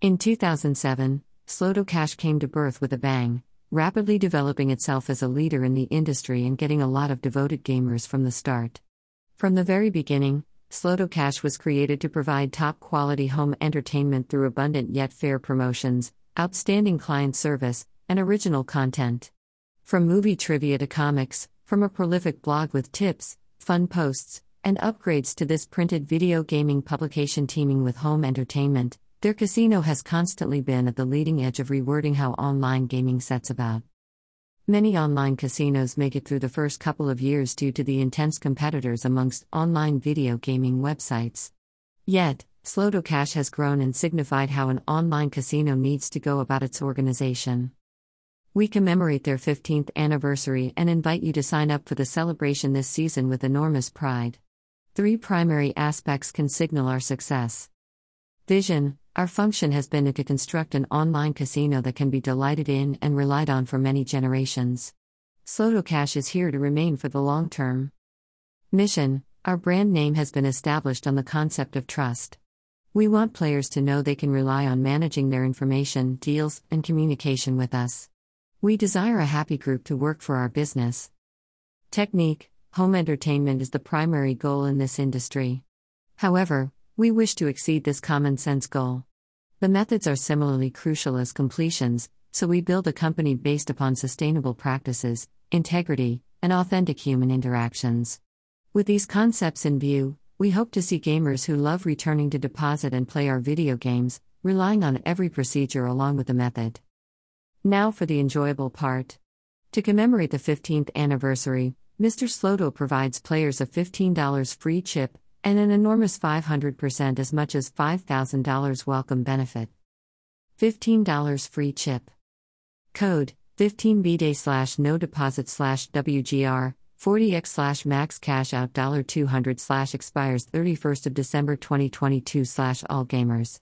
In 2007, Sloto Cash came to birth with a bang, rapidly developing itself as a leader in the industry and getting a lot of devoted gamers from the start. From the very beginning, Sloto Cash was created to provide top quality home entertainment through abundant yet fair promotions, outstanding client service, and original content. From movie trivia to comics, from a prolific blog with tips, fun posts, and upgrades to this printed video gaming publication teaming with home entertainment, their casino has constantly been at the leading edge of rewording how online gaming sets about. Many online casinos make it through the first couple of years due to the intense competitors amongst online video gaming websites. Yet, Sloto Cash has grown and signified how an online casino needs to go about its organization. We commemorate their 15th anniversary and invite you to sign up for the celebration this season with enormous pride. Three primary aspects can signal our success. Vision Our function has been to construct an online casino that can be delighted in and relied on for many generations. Sloto Cash is here to remain for the long term. Mission Our brand name has been established on the concept of trust. We want players to know they can rely on managing their information, deals, and communication with us. We desire a happy group to work for our business. Technique Home entertainment is the primary goal in this industry. However, we wish to exceed this common sense goal. The methods are similarly crucial as completions, so we build a company based upon sustainable practices, integrity, and authentic human interactions. With these concepts in view, we hope to see gamers who love returning to deposit and play our video games, relying on every procedure along with the method. Now for the enjoyable part. To commemorate the 15th anniversary, Mr. Sloto provides players a $15 free chip and an enormous 500% as much as $5,000 welcome benefit. $15 free chip. Code 15BDay slash no deposit slash WGR 40x slash max cash out $200 slash expires 31st of December 2022 slash all gamers.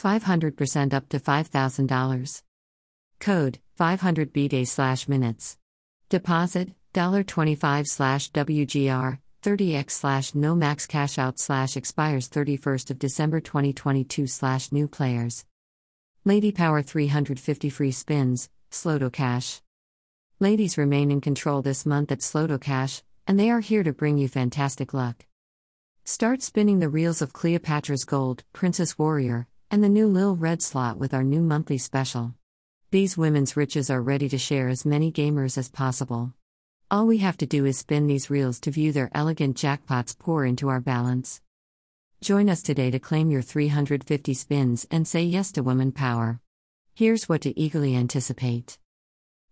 500% up to $5,000. Code 500 BDay slash minutes. Deposit 25 slash WGR 30x slash no max cash out slash expires 31st of December 2022 slash new players. Lady Power 350 free spins, Sloto Cash. Ladies remain in control this month at Sloto Cash, and they are here to bring you fantastic luck. Start spinning the reels of Cleopatra's Gold, Princess Warrior, and the new Lil Red slot with our new monthly special. These women's riches are ready to share as many gamers as possible. All we have to do is spin these reels to view their elegant jackpots pour into our balance. Join us today to claim your 350 spins and say yes to woman power. Here's what to eagerly anticipate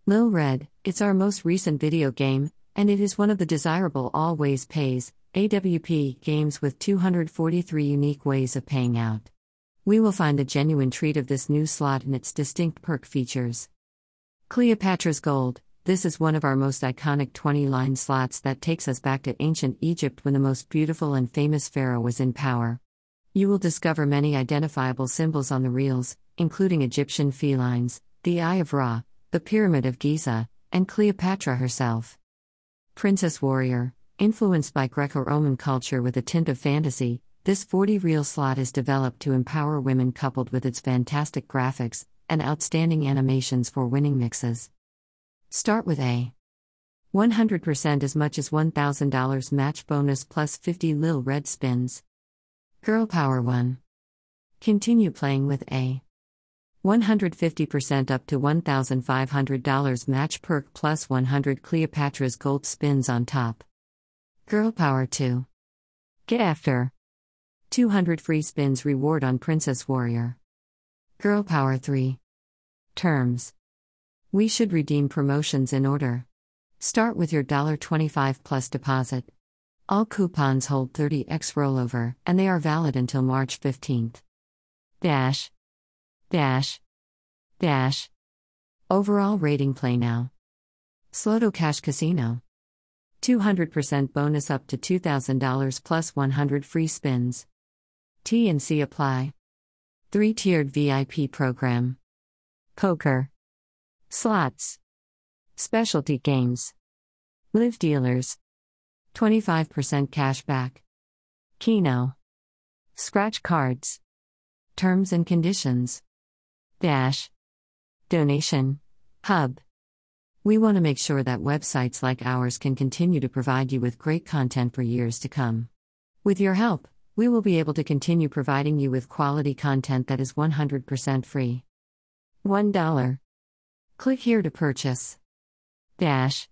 Lil Red, it's our most recent video game, and it is one of the desirable Always Pays AWP games with 243 unique ways of paying out. We will find the genuine treat of this new slot and its distinct perk features. Cleopatra's Gold This is one of our most iconic 20 line slots that takes us back to ancient Egypt when the most beautiful and famous pharaoh was in power. You will discover many identifiable symbols on the reels, including Egyptian felines, the Eye of Ra, the Pyramid of Giza, and Cleopatra herself. Princess Warrior Influenced by Greco Roman culture with a tint of fantasy, this 40 reel slot is developed to empower women coupled with its fantastic graphics and outstanding animations for winning mixes. Start with A. 100% as much as $1,000 match bonus plus 50 lil red spins. Girl Power 1. Continue playing with A. 150% up to $1,500 match perk plus 100 Cleopatra's gold spins on top. Girl Power 2. Get after. 200 free spins reward on Princess Warrior. Girl Power 3. Terms. We should redeem promotions in order. Start with your $25 plus deposit. All coupons hold 30x rollover, and they are valid until March 15th. Dash. Dash. Dash. Overall rating play now. Sloto Cash Casino. 200% bonus up to $2,000 plus 100 free spins. T&C apply. 3-tiered VIP program. Poker. Slots. Specialty games. Live dealers. 25% cash back. Keno. Scratch cards. Terms and conditions. Dash. Donation. Hub. We want to make sure that websites like ours can continue to provide you with great content for years to come. With your help, we will be able to continue providing you with quality content that is 100% free. $1. Click here to purchase. Dash.